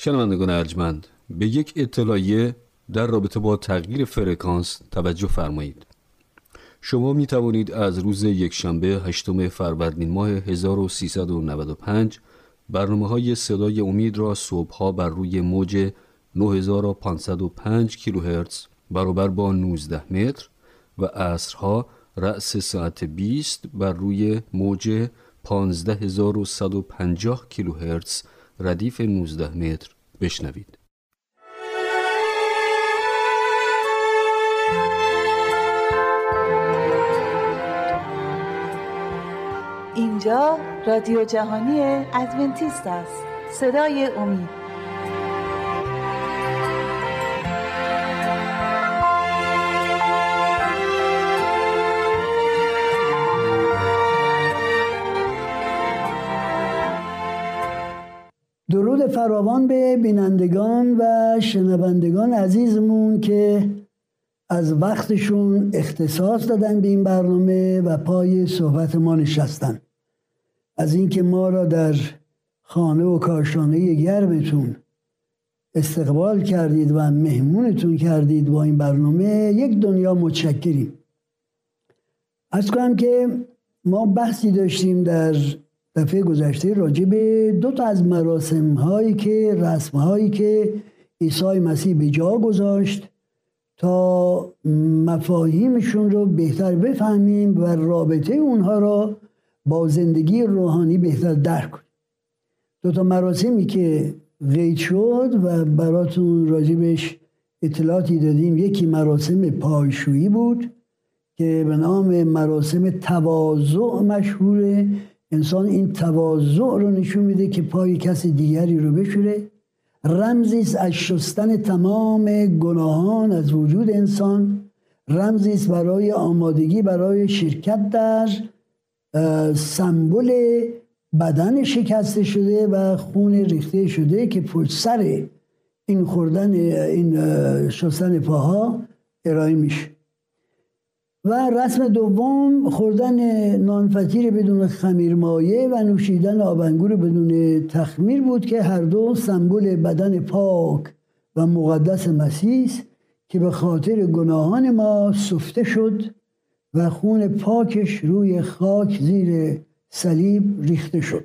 شنوندگان ارجمند به یک اطلاعیه در رابطه با تغییر فرکانس توجه فرمایید. شما می توانید از روز یکشنبه هشتم فروردین ماه 1395 برنامه های صدای امید را صبحها بر روی موج 9505 کیلوهرتز برابر با 19 متر و عصرها رأس ساعت 20 بر روی موج 15150 کیلوهرتز ردیف 19 متر بشنوید. اینجا رادیو جهانی ادونتیست است صدای امید درود فراوان به بینندگان و شنوندگان عزیزمون که از وقتشون اختصاص دادن به این برنامه و پای صحبت ما نشستن. از اینکه ما را در خانه و کاشانه گرمتون استقبال کردید و مهمونتون کردید با این برنامه یک دنیا متشکریم. از کنم که ما بحثی داشتیم در دفعه گذشته راجع به دو تا از مراسم هایی که رسم هایی که عیسی مسیح به جا گذاشت تا مفاهیمشون رو بهتر بفهمیم و رابطه اونها را با زندگی روحانی بهتر درک کنیم. دو تا مراسمی که قید شد و براتون راجبش اطلاعاتی دادیم. یکی مراسم پایشویی بود که به نام مراسم تواضع مشهوره انسان این تواضع رو نشون میده که پای کسی دیگری رو بشوره. رمزی است از شستن تمام گناهان از وجود انسان. رمزی است برای آمادگی برای شرکت در سمبل بدن شکسته شده و خون ریخته شده که پشت سر این خوردن این شستن پاها ارائه میشه. و رسم دوم خوردن نانفطیر بدون خمیر مایه و نوشیدن آبنگور بدون تخمیر بود که هر دو سمبل بدن پاک و مقدس مسیح که به خاطر گناهان ما سفته شد و خون پاکش روی خاک زیر صلیب ریخته شد.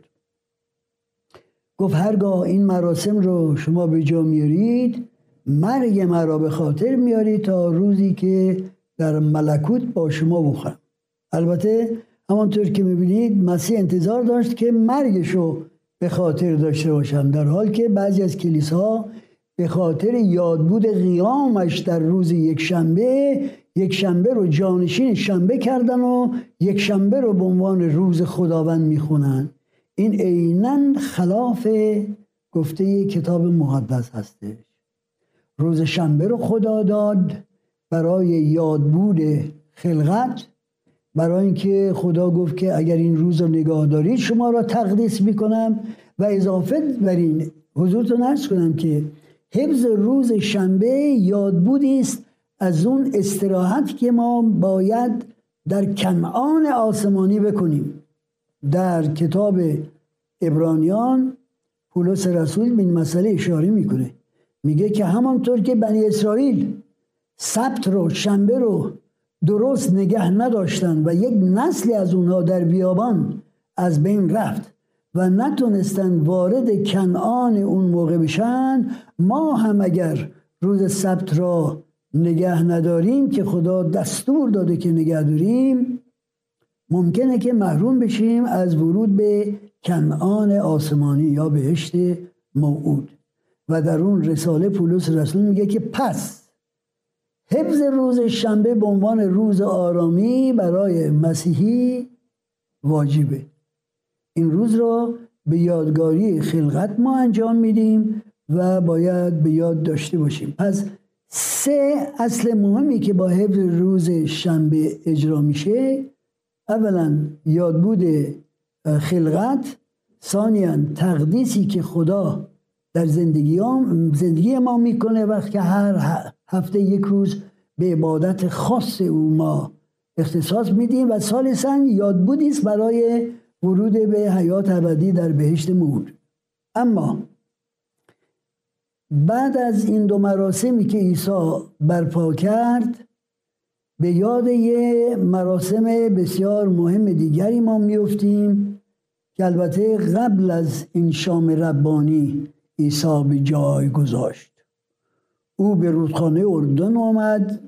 گفت هرگاه این مراسم رو شما به جا میارید مرگ مرا به خاطر میارید تا روزی که در ملکوت با شما بخورم. البته همانطور که می‌بینید مسیح انتظار داشت که مرگش رو به خاطر داشته باشم در حال که بعضی از کلیسا به خاطر یادبود قیامش در روز یک شنبه یک شنبه رو جانشین شنبه کردن و یک شنبه رو به عنوان روز خداوند می‌خونن. این عینا خلاف گفته کتاب مقدس هستش. روز شنبه رو خدا داد. برای یادبود خلقت برای اینکه خدا گفت که اگر این روز رو نگاه دارید شما را تقدیس می‌کنم و اضافه بر این حضورتون ارز کنم که حفظ روز شنبه یادبودی است از اون استراحت که ما باید در کنعان آسمانی بکنیم. در کتاب ابرانیان پولس رسول به این مسئله اشاره می‌کنه. میگه که همانطور که بنی اسرائیل سبت رو شنبه رو درست نگه نداشتن و یک نسلی از اونها در بیابان از بین رفت و نتونستن وارد کنعان اون موقع بشن. ما هم اگر روز سبت را نگه نداریم که خدا دستور داده که نگه داریم ممکنه که محروم بشیم از ورود به کنعان آسمانی یا بهشت موعود. و در اون رساله پولس رسول میگه که پس حفظ روز شنبه به عنوان روز آرامی برای مسیحی واجبه. این روز را به یادگاری خلقت ما انجام میدیم و باید به یاد داشته باشیم. پس سه اصل مهمی که با حفظ روز شنبه اجرا میشه اولا یادبود خلقت ثانیا تقدیسی که خدا در زندگی, زندگی ما می‌کنه وقتی هر هفته یک روز به عبادت خاص او ما اختصاص میدیم و ثالثا یادبودی است برای ورود به حیات ابدی در بهشت مور. اما بعد از این دو مراسمی که عیسی برپا کرد به یاد یه مراسم بسیار مهم دیگری ما میفتیم که البته قبل از این شام ربانی عیسی به جای گذاشت. او به رودخانه اردن آمد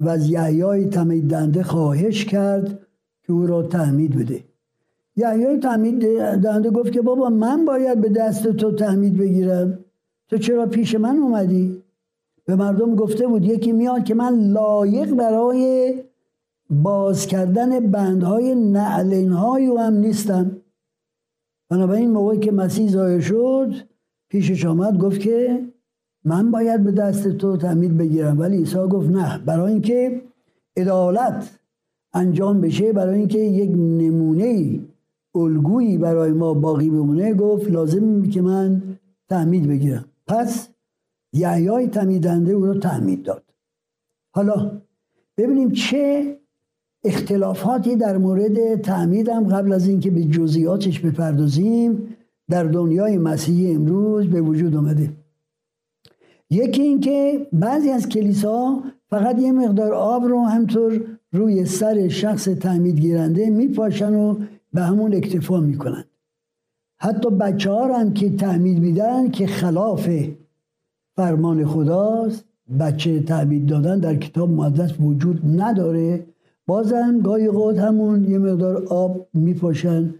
و از یحیای تمید دنده خواهش کرد که او را تحمید بده. یحیای تحمید دنده گفت که بابا من باید به دست تو تحمید بگیرم. تو چرا پیش من اومدی؟ به مردم گفته بود یکی میاد که من لایق برای باز کردن بندهای نعلین های و هم نیستم. بنابراین موقعی که مسیح ظاهر شد پیشش آمد گفت که من باید به دست تو تعمید بگیرم. ولی عیسی گفت نه. برای اینکه عدالت انجام بشه برای اینکه یک نمونه الگویی برای ما باقی بمونه گفت لازم که من تعمید بگیرم. پس یحیای تمیدنده او رو تعمید داد. حالا ببینیم چه اختلافاتی در مورد تعمیدم قبل از اینکه به جزئیاتش بپردازیم در دنیای مسیحی امروز به وجود آمده یکی اینکه بعضی از کلیسا فقط یه مقدار آب رو همطور روی سر شخص تعمید گیرنده میپاشن و به همون اکتفا می‌کنن. حتی بچه ها هم که تعمید میدن که خلاف فرمان خداست بچه تعمید دادن در کتاب مقدس وجود نداره. بازم گاهی قد همون یه مقدار آب میپاشن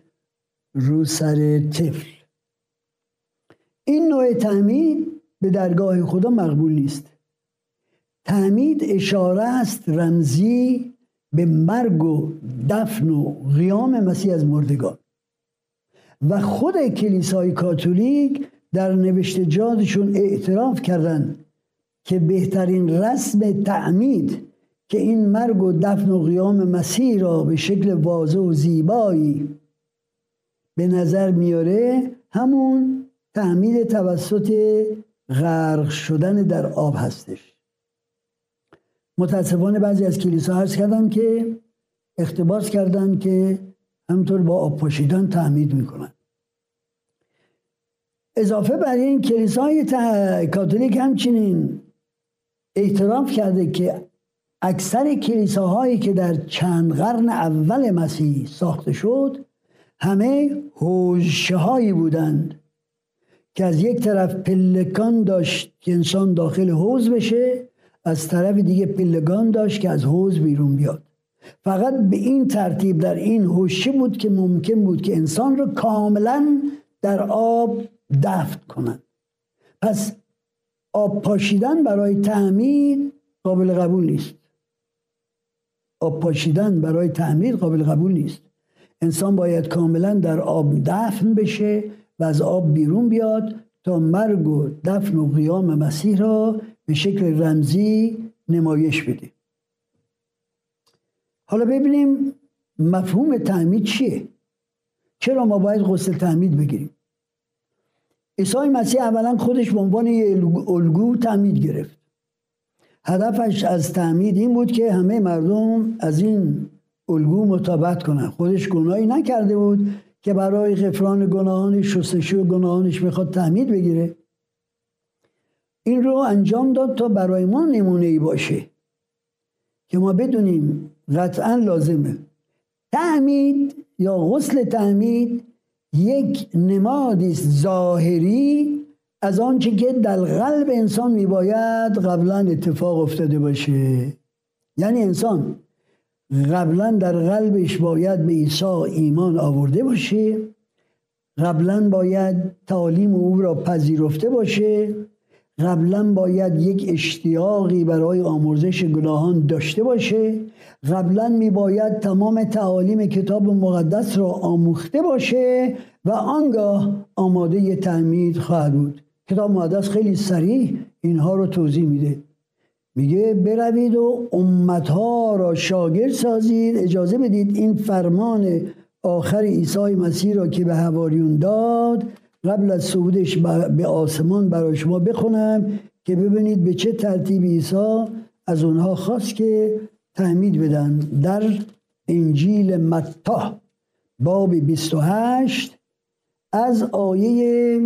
رو سر طفل. این نوع تعمید به درگاه خدا مقبول نیست. تعمید اشاره است رمزی به مرگ و دفن و قیام مسیح از مردگان. و خود کلیسای کاتولیک در جادشون اعتراف کردند که بهترین رسم تعمید که این مرگ و دفن و قیام مسیح را به شکل واضح و زیبایی به نظر میاره همون تعمید توسط غرق شدن در آب هستش. متاسفانه بعضی از کلیسا عرض کردن که اختباس کردن که همطور با آب پاشیدن تعمید می‌کنن. اضافه بر این کلیسای کاتولیک همچنین اعتراف کرده که اکثر کلیساهایی که در چند قرن اول مسیح ساخته شد همه حوزشه هایی بودند. که از یک طرف پلکان داشت که انسان داخل حوز بشه از طرف دیگه پلگان داشت که از حوز بیرون بیاد. فقط به این ترتیب در این حوشه بود که ممکن بود که انسان رو کاملا در آب دفت کنند پس آب پاشیدن برای تعمیر قابل قبول نیست. آب پاشیدن برای تعمیر قابل قبول نیست. انسان باید کاملا در آب دفن بشه و از آب بیرون بیاد تا مرگ و دفن و قیام مسیح را به شکل رمزی نمایش بده حالا ببینیم مفهوم تعمید چیه؟ چرا ما باید غسل تعمید بگیریم؟ عیسی مسیح اولا خودش به عنوان یه الگو تعمید گرفت. هدفش از تعمید این بود که همه مردم از این الگو مطابقت کنن. خودش گناهی نکرده بود. که برای غفران گناهانش شستشو گناهانش می‌خواد تعمید بگیره. این رو انجام داد تا برای ما نمونه ای باشه که ما بدونیم قطعا لازمه. تعمید یا غسل تعمید یک نمادی ظاهری از آنچه که در قلب انسان میباید قبلا اتفاق افتاده باشه. یعنی انسان قبلا در قلبش باید به عیسی ایمان آورده باشه. قبلا باید تعالیم او را پذیرفته باشه. قبلا باید یک اشتیاقی برای آمرزش گناهان داشته باشه. قبلا می باید تمام تعالیم کتاب مقدس را آموخته باشه و آنگاه آماده تعمید خواهد بود. کتاب مقدس خیلی سریع اینها رو توضیح میده. میگه بروید و امتها را شاگرد سازید. اجازه بدید این فرمان آخر عیسی مسیح را که به هواریون داد قبل از صعودش به آسمان برای شما بخونم که ببینید به چه ترتیب عیسی از اونها خواست که تعمید بدن. در انجیل متا باب 28 از آیه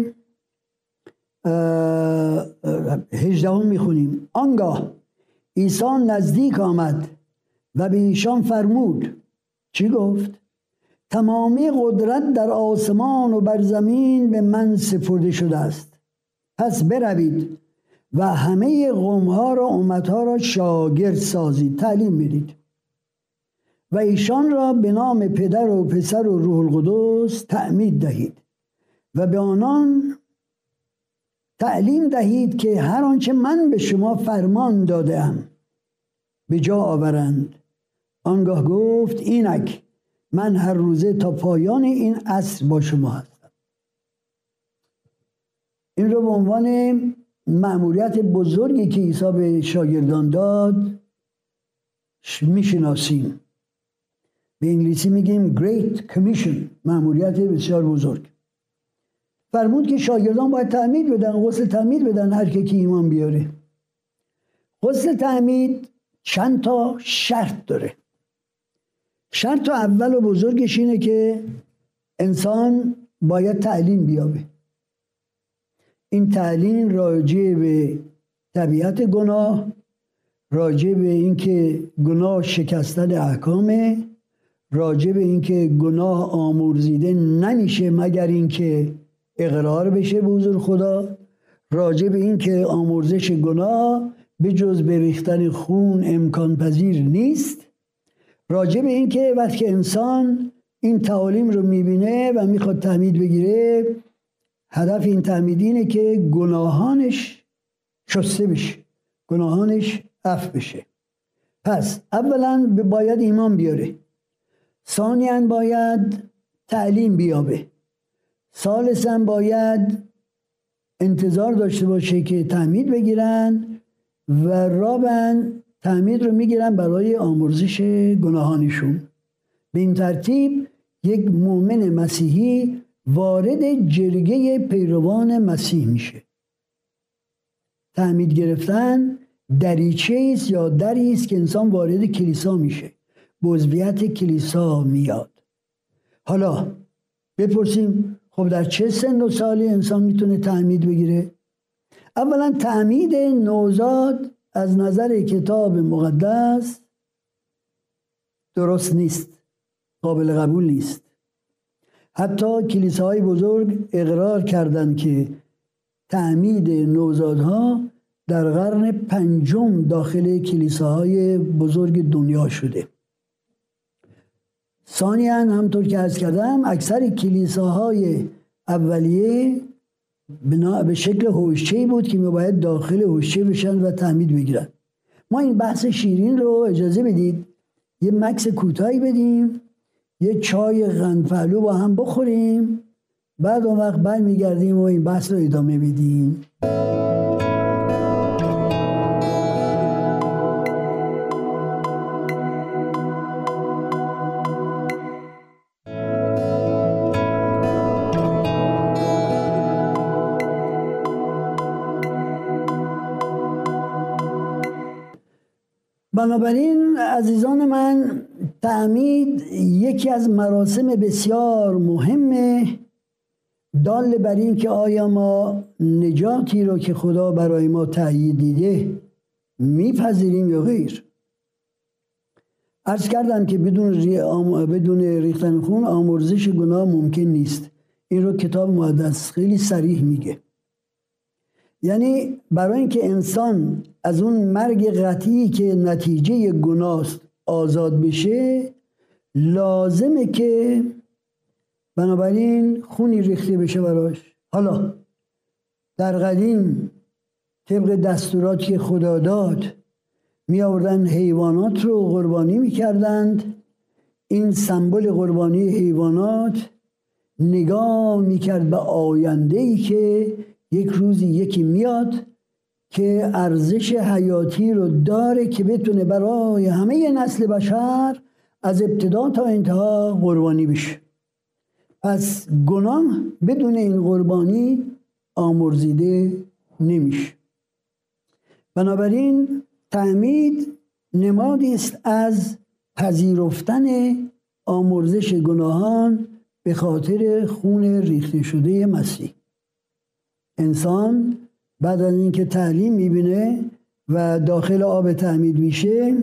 هجدهم می‌خونیم. آنگاه عیسی نزدیک آمد و به ایشان فرمود. چی گفت؟ تمامی قدرت در آسمان و بر زمین به من سپرده شده است. پس بروید و همه قومها را امتها را شاگرد سازید. تعلیم می‌دید و ایشان را به نام پدر و پسر و روح القدس تعمید دهید و به آنان تعلیم دهید که هر آنچه من به شما فرمان دادم به جا آورند. آنگاه گفت اینک من هر روزه تا پایان این عصر با شما هستم. این رو به عنوان معمولیت بزرگی که عیسی به شاگردان داد می‌شناسیم. به انگلیسی میگیم Great Commission معمولیت بسیار بزرگ. فرمود که شاگردان باید تعمید بدن غسل تعمید بدن هر که ایمان بیاره. غسل تعمید چند تا شرط داره. شرط اول و بزرگش اینه که انسان باید تعلیم بیابه. این تعلیم راجع به طبیعت گناه راجع به اینکه گناه شکستن احکامه راجع به اینکه گناه آمورزیده نمیشه مگر اینکه اقرار بشه به حضور خدا. راجع به اینکه آمرزش گناه به جز به ریختن خون امکان پذیر نیست. راجع به اینکه وقتی انسان این تعالیم رو می‌بینه و می‌خواد تعمید بگیره هدف این تعمید اینه که گناهانش شسته بشه گناهانش اف بشه. پس اولا باید ایمان بیاره. ثانیا باید تعلیم بیابه. سالسا باید انتظار داشته باشه که تعمید بگیرن و رابن تعمید رو می‌گیرن برای آمرزش گناهانشون. به این ترتیب یک مؤمن مسیحی وارد جرگه پیروان مسیح میشه. تعمید گرفتن دریچه است یا دری است که انسان وارد کلیسا میشه. به کلیسا میاد. حالا بپرسیم خب در چه سن و سالی انسان می‌تونه تعمید بگیره؟ اولا تعمید نوزاد از نظر کتاب مقدس درست نیست قابل قبول نیست. حتی کلیساهای بزرگ اقرار کردند که تعمید نوزادها در قرن پنجم داخل کلیساهای بزرگ دنیا شده. ثانیا همطور که از کردم اکثر کلیساهای اولیه بنا به شکل حوشچه بود که باید داخل حوشچه بشن و تعمید بگیرن. ما این بحث شیرین رو اجازه بدید یه مکس کوتاهی بدیم یه چای غنفلو با هم بخوریم بعد اون وقت برمیگردیم و این بحث رو ادامه بدیم. بنابراین عزیزان من تعمید یکی از مراسم بسیار مهمه. دال بر این که آیا ما نجاتی رو که خدا برای ما تأیید دیده میپذیریم یا غیر. ارز کردم که بدون, بدون ریختن خون آمرزش گناه ممکن نیست. این رو کتاب مقدس خیلی سریح میگه. یعنی برای اینکه انسان از اون مرگ قطعی که نتیجه گناست آزاد بشه لازمه که بنابراین خونی ریخته بشه براش. حالا در قدیم طبق دستوراتی که خدا داد می آوردن حیوانات رو قربانی می کردند این سمبل قربانی حیوانات نگاه می کرد به آینده ای که یک روزی یکی میاد که ارزش حیاتی رو داره که بتونه برای همه نسل بشر از ابتدا تا انتها قربانی بشه. پس گناه بدون این قربانی آمرزیده نمیشه. بنابراین تعمید نمادی است از پذیرفتن آمرزش گناهان به خاطر خون ریخته شده مسیح. انسان بعد از اینکه تعلیم می‌بینه و داخل آب تعمید میشه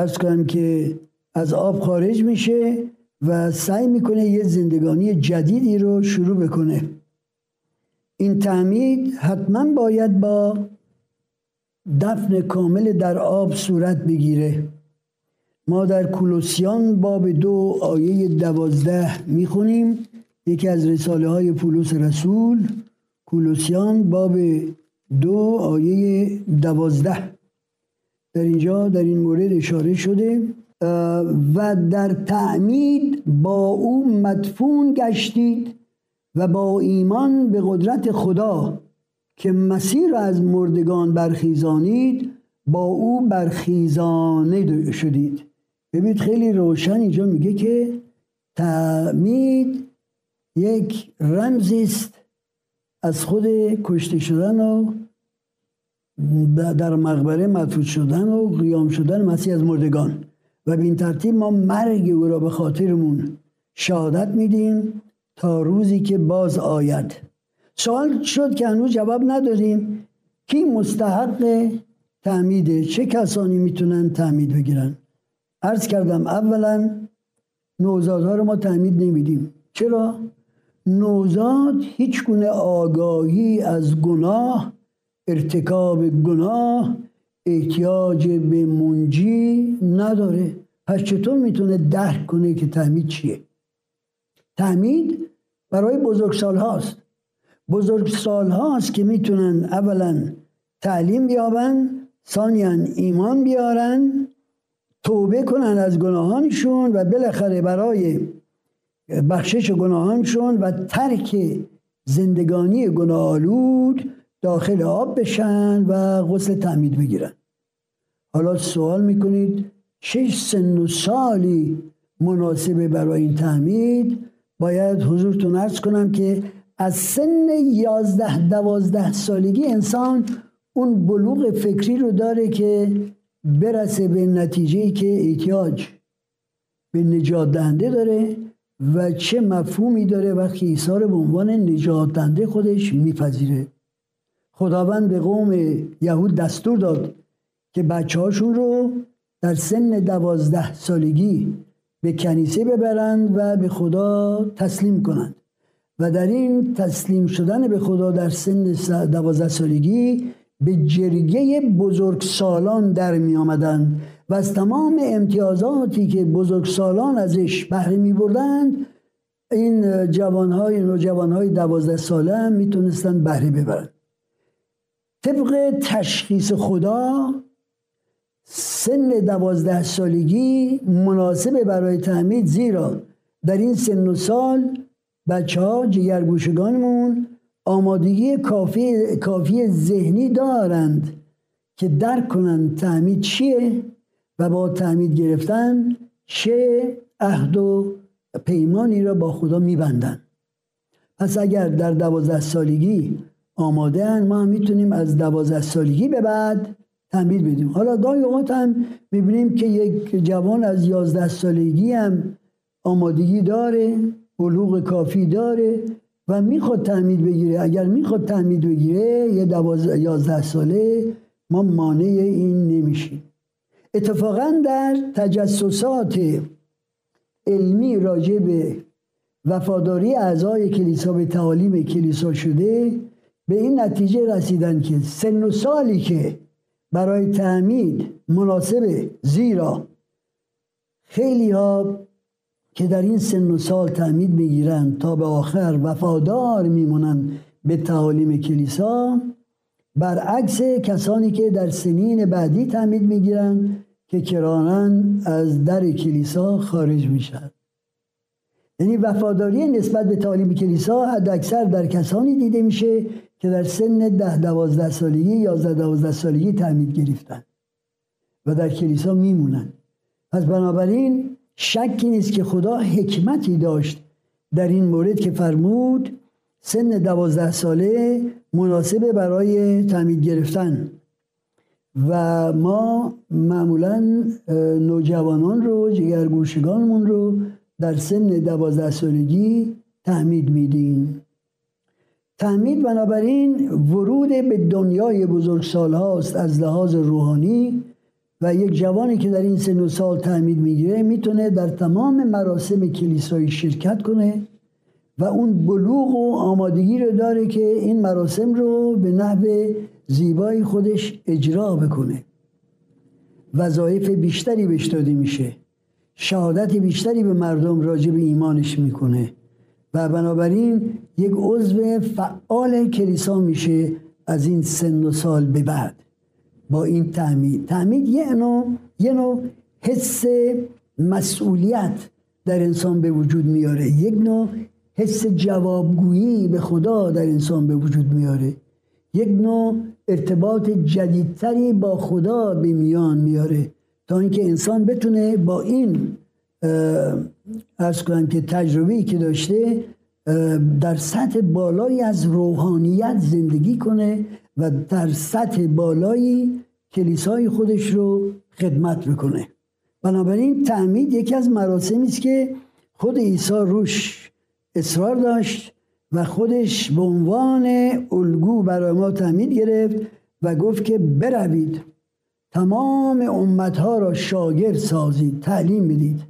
از کنم که از آب خارج میشه و سعی می‌کنه یه زندگانی جدیدی رو شروع بکنه. این تعمید حتما باید با دفن کامل در آب صورت بگیره. ما در کولوسیان باب دو آیه دوازده می‌خونیم. یکی از رساله های پولس رسول کولوسیان باب دو آیه دوازده. در اینجا در این مورد اشاره شده و در تعمید با او مدفون گشتید و با ایمان به قدرت خدا که مسیر از مردگان برخیزانید با او برخیزانه شدید. ببینید خیلی روشن اینجا میگه که تعمید یک رمزی است از خود کشته شدن و در مقبره مدفون شدن و قیام شدن مسیح از مردگان. و به این ترتیب ما مرگ او را به خاطرمون شهادت میدیم تا روزی که باز آید. سوال شد که هنوز جواب نداریم کی مستحق تعمیده چه کسانی می‌تونن تعمید بگیرن؟ عرض کردم اولا نوزادها رو ما تعمید نمیدیم. چرا؟ نوزاد هیچ گونه آگاهی از گناه ارتکاب گناه احتیاج به منجی نداره. پس چطور می‌تونه درک کنه که تعمید چیه؟ تعمید برای بزرگسال هاست. بزرگسال هاست که می‌تونن اولا تعلیم بیابن ثانیا ایمان بیارن توبه کنن از گناهانشون و بالاخره برای بخشش گناهانشون و ترک زندگانی گناهالود داخل آب بشن و غسل تعمید بگیرن. حالا سوال می‌کنید چه سن و سالی مناسبه برای این تعمید؟ باید حضورتون ارز کنم که از سن یازده دوازده سالگی انسان اون بلوغ فکری رو داره که برسه به نتیجه که احتیاج به نجات دهنده داره. و چه مفهومی داره وقتی عیسی رو به عنوان نجات دهنده خودش میپذیره. خداوند به قوم یهود دستور داد که بچه هاشون رو در سن دوازده سالگی به کنیسه ببرند و به خدا تسلیم کنند. و در این تسلیم شدن به خدا در سن دوازده سالگی به جرگه بزرگ سالان در می آمدن و از تمام امتیازاتی که بزرگ سالان ازش بهره می بردند این جوانهای نوجوانهای دوازده ساله هم می‌تونستن بهره ببرند طبق تشخیص خدا سن دوازده سالگی مناسبه برای تعمید زیرا در این سن و سال بچه ها جگرگوشگانمون آمادگی کافی, کافی ذهنی دارند که درک کنند تعمید چیه. و با تعمید گرفتن چه عهد و پیمانی را با خدا میبندند پس اگر در دوازده سالگی آماده ما هم می‌تونیم از دوازده سالگی به بعد تعمید بدیم. حالا گاهی اوقات هم می‌بینیم که یک جوان از یازده سالگی هم آمادگی داره بلوغ کافی داره و می‌خواد تعمید بگیره. اگر می‌خواد تعمید بگیره یه یازده ساله ما مانع این نمیشیم. اتفاقا در تجسسات علمی راجع به وفاداری اعضای کلیسا به تعالیم کلیسا شده به این نتیجه رسیدن که سن و سالی که برای تعمید مناسبه زیرا خیلی ها که در این سن و سال تعمید می‌گیرند تا به آخر وفادار میمونند به تعالیم کلیسا برعکس کسانی که در سنین بعدی تعمید می‌گیرند که کرانن از در کلیسا خارج میشن. یعنی وفاداری نسبت به تعالیم کلیسا حد اکثر در کسانی دیده میشه که در سن ده دوازده سالگی یازده دوازده سالگی تعمید گرفتن و در کلیسا میمونن. پس بنابراین شکی نیست که خدا حکمتی داشت در این مورد که فرمود سن دوازده ساله مناسبه برای تعمید گرفتن. و ما معمولا نوجوانان رو جگرگوشگانمون رو در سن دوازده سالگی تعمید میدیم. تعمید بنابراین ورود به دنیای بزرگسال هاست از لحاظ روحانی و یک جوانی که در این سن و سال تعمید می‌گیره می‌تونه در تمام مراسم کلیسایی شرکت کنه و اون بلوغ و آمادگی رو داره که این مراسم رو به نحو زیبای خودش اجرا بکنه. وظایف بیشتری بهش داده میشه. شهادت بیشتری به مردم راجع به ایمانش می‌کنه. و بنابراین یک عضو فعال کلیسا میشه از این سن و سال به بعد. با این تعمید تعمید یه نوع یه نوع حس مسئولیت در انسان به وجود میاره. یک نوع حس جوابگویی به خدا در انسان به وجود میاره. یک نوع ارتباط جدیدتری با خدا به میان میاره تا اینکه انسان بتونه با این ارز کنم که تجربه که داشته در سطح بالایی از روحانیت زندگی کنه و در سطح بالایی کلیسای خودش رو خدمت بکنه. بنابراین تعمید یکی از مراسمی است که خود عیسی روش اصرار داشت و خودش به عنوان الگو برای ما تعمید گرفت و گفت که بروید. تمام امتها را شاگرد سازید تعلیم بدید.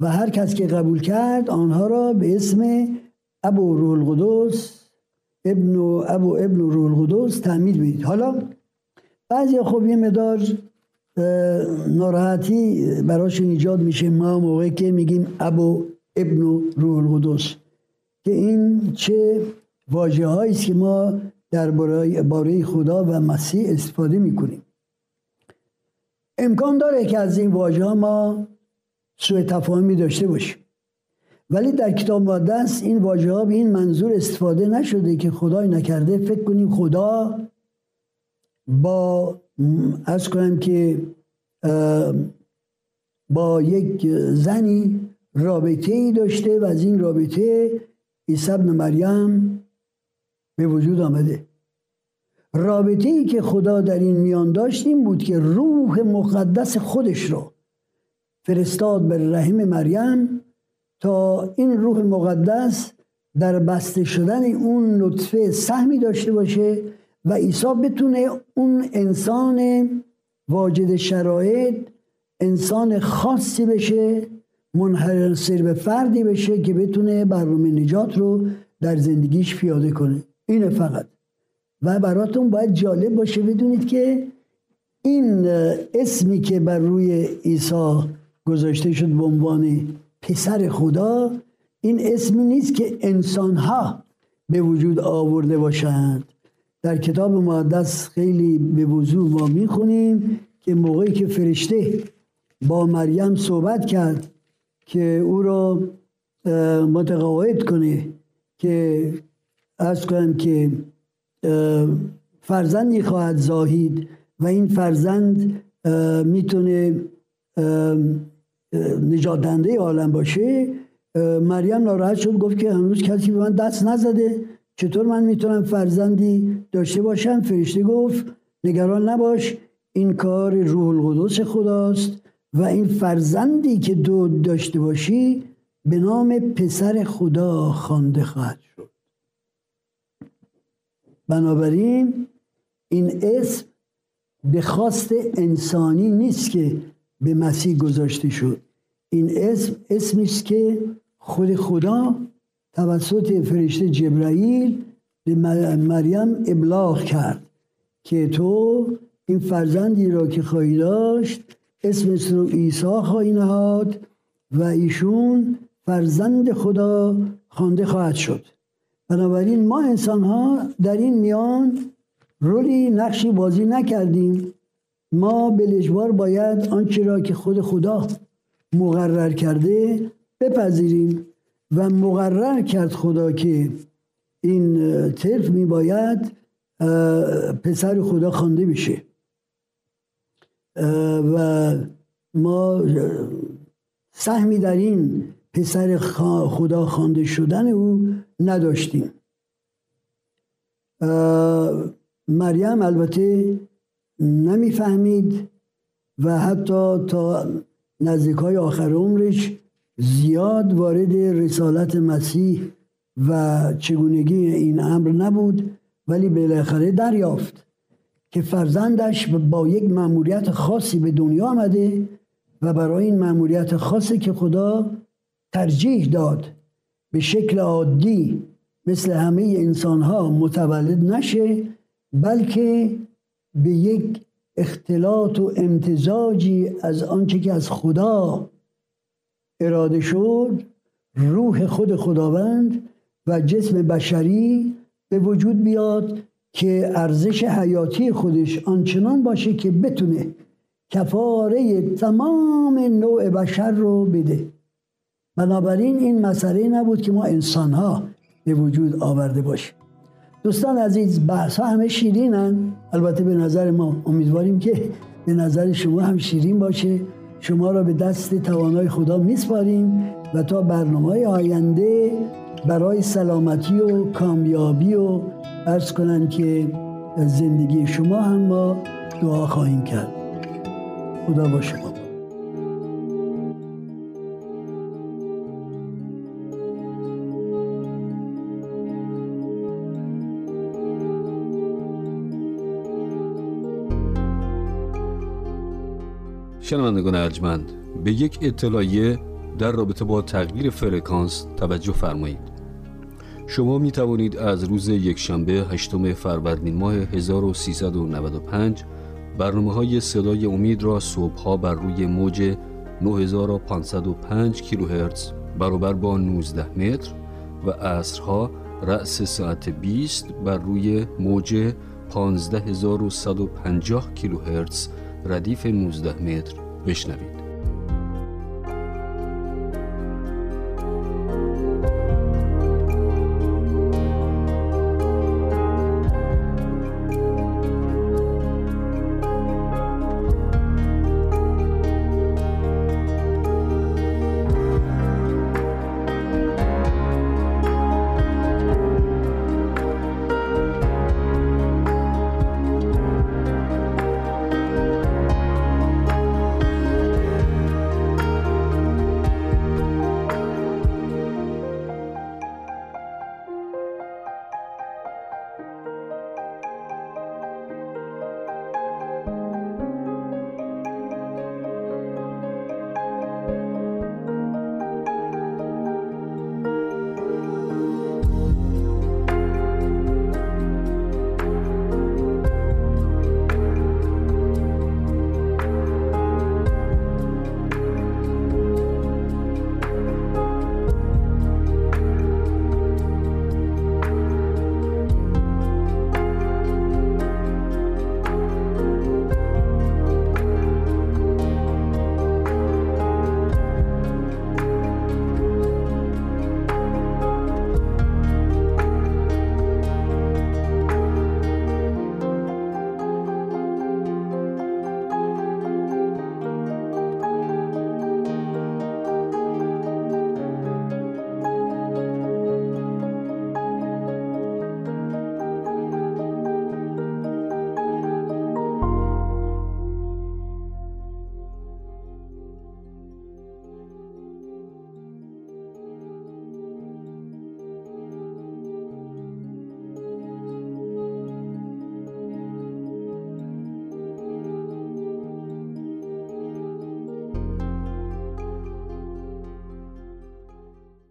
و هر کس که قبول کرد آنها را به اسم ابو روح القدس ابن و ابو ابن روح القدس تعمید بدید. حالا بعضی خب یه مدار ناراحتی براشون ایجاد میشه. ما موقعی که میگیم ابو ابن روح القدس که این چه واجه است که ما در باره خدا و مسیح استفاده می‌کنیم. امکان داره که از این واژه ما سوء تفاهمی داشته باشیم. ولی در کتاب مقدس این واژه ها به این منظور استفاده نشده که خدای نکرده. فکر کنیم خدا با از کنم که با یک زنی رابطه ای داشته و از این رابطه عیسی ابن مریم به وجود آمده. رابطه ای که خدا در این میان داشت این بود که روح مقدس خودش رو فرستاد به رحم مریم تا این روح مقدس در بسته شدن اون نطفه سهمی داشته باشه و عیسی بتونه اون انسان واجد شرایط انسان خاصی بشه منحصر به فردی بشه که بتونه برنامه نجات رو در زندگیش پیاده کنه. اینه فقط. و براتون باید جالب باشه بدونید که این اسمی که بر روی عیسی گذاشته شد به عنوان پسر خدا این اسمی نیست که انسانها به وجود آورده باشند. در کتاب مقدس خیلی به وضوح ما می‌خونیم که موقعی که فرشته با مریم صحبت کرد که او را متقاعد کنه که از کنم که فرزندی خواهد زاهید و این فرزند می‌تونه نجات عالم باشه. مریم ناراحت شد گفت که هنوز کسی به من دست نزده. چطور من می‌تونم فرزندی داشته باشم؟ فرشته گفت نگران نباش این کار روح القدس خداست. و این فرزندی که دو داشته باشی به نام پسر خدا خوانده خواهد شد. بنابراین این اسم به خواست انسانی نیست که به مسیح گذاشته شد. این اسم اسمی است که خود خدا توسط فرشته جبرائیل به مریم ابلاغ کرد که تو این فرزندی را که خواهی داشت اسم رو عیسی خواهی نهاد و ایشون فرزند خدا خوانده خواهد شد. بنابراین ما انسان ها در این میان رولی نقشی بازی نکردیم. ما به باید آنچه را که خود خدا مقرر کرده بپذیریم و مقرر کرد خدا که این طرف می باید پسر خدا خوانده بشه. و ما سهمی در این پسر خدا خوانده شدن او نداشتیم. مریم البته نمی‌فهمید و حتی تا نزدیک های آخر عمرش زیاد وارد رسالت مسیح و چگونگی این امر نبود ولی بالاخره دریافت. که فرزندش با یک مأموریت خاصی به دنیا آمده و برای این مأموریت خاصی که خدا ترجیح داد به شکل عادی مثل همه انسان ها متولد نشه بلکه به یک اختلاط و امتزاجی از آنچه که از خدا اراده شد روح خود خداوند و جسم بشری به وجود بیاد که ارزش حیاتی خودش آنچنان باشه که بتونه کفاره تمام نوع بشر رو بده. بنابراین این مسئله نبود که ما انسان ها به وجود آورده باشیم. دوستان عزیز بحث ها همه شیرینن. البته به نظر ما امیدواریم که به نظر شما هم شیرین باشه. شما را به دست توانای خدا میسپاریم و تا برنامه آینده برای سلامتی و کامیابی و ارز کنن که زندگی شما هم ما دعا خواهیم کرد. خدا با شما شنوندگان ارجمند به یک اطلاعیه در رابطه با تغییر فرکانس توجه فرمایید. شما می توانید از روز یکشنبه هشتم فروردین ماه 1395 برنامه های صدای امید را صبح ها بر روی موج 9505 کیلوهرتز برابر با 19 متر و عصرها رأس ساعت 20 بر روی موج 15150 کیلوهرتز ردیف 19 متر بشنوید.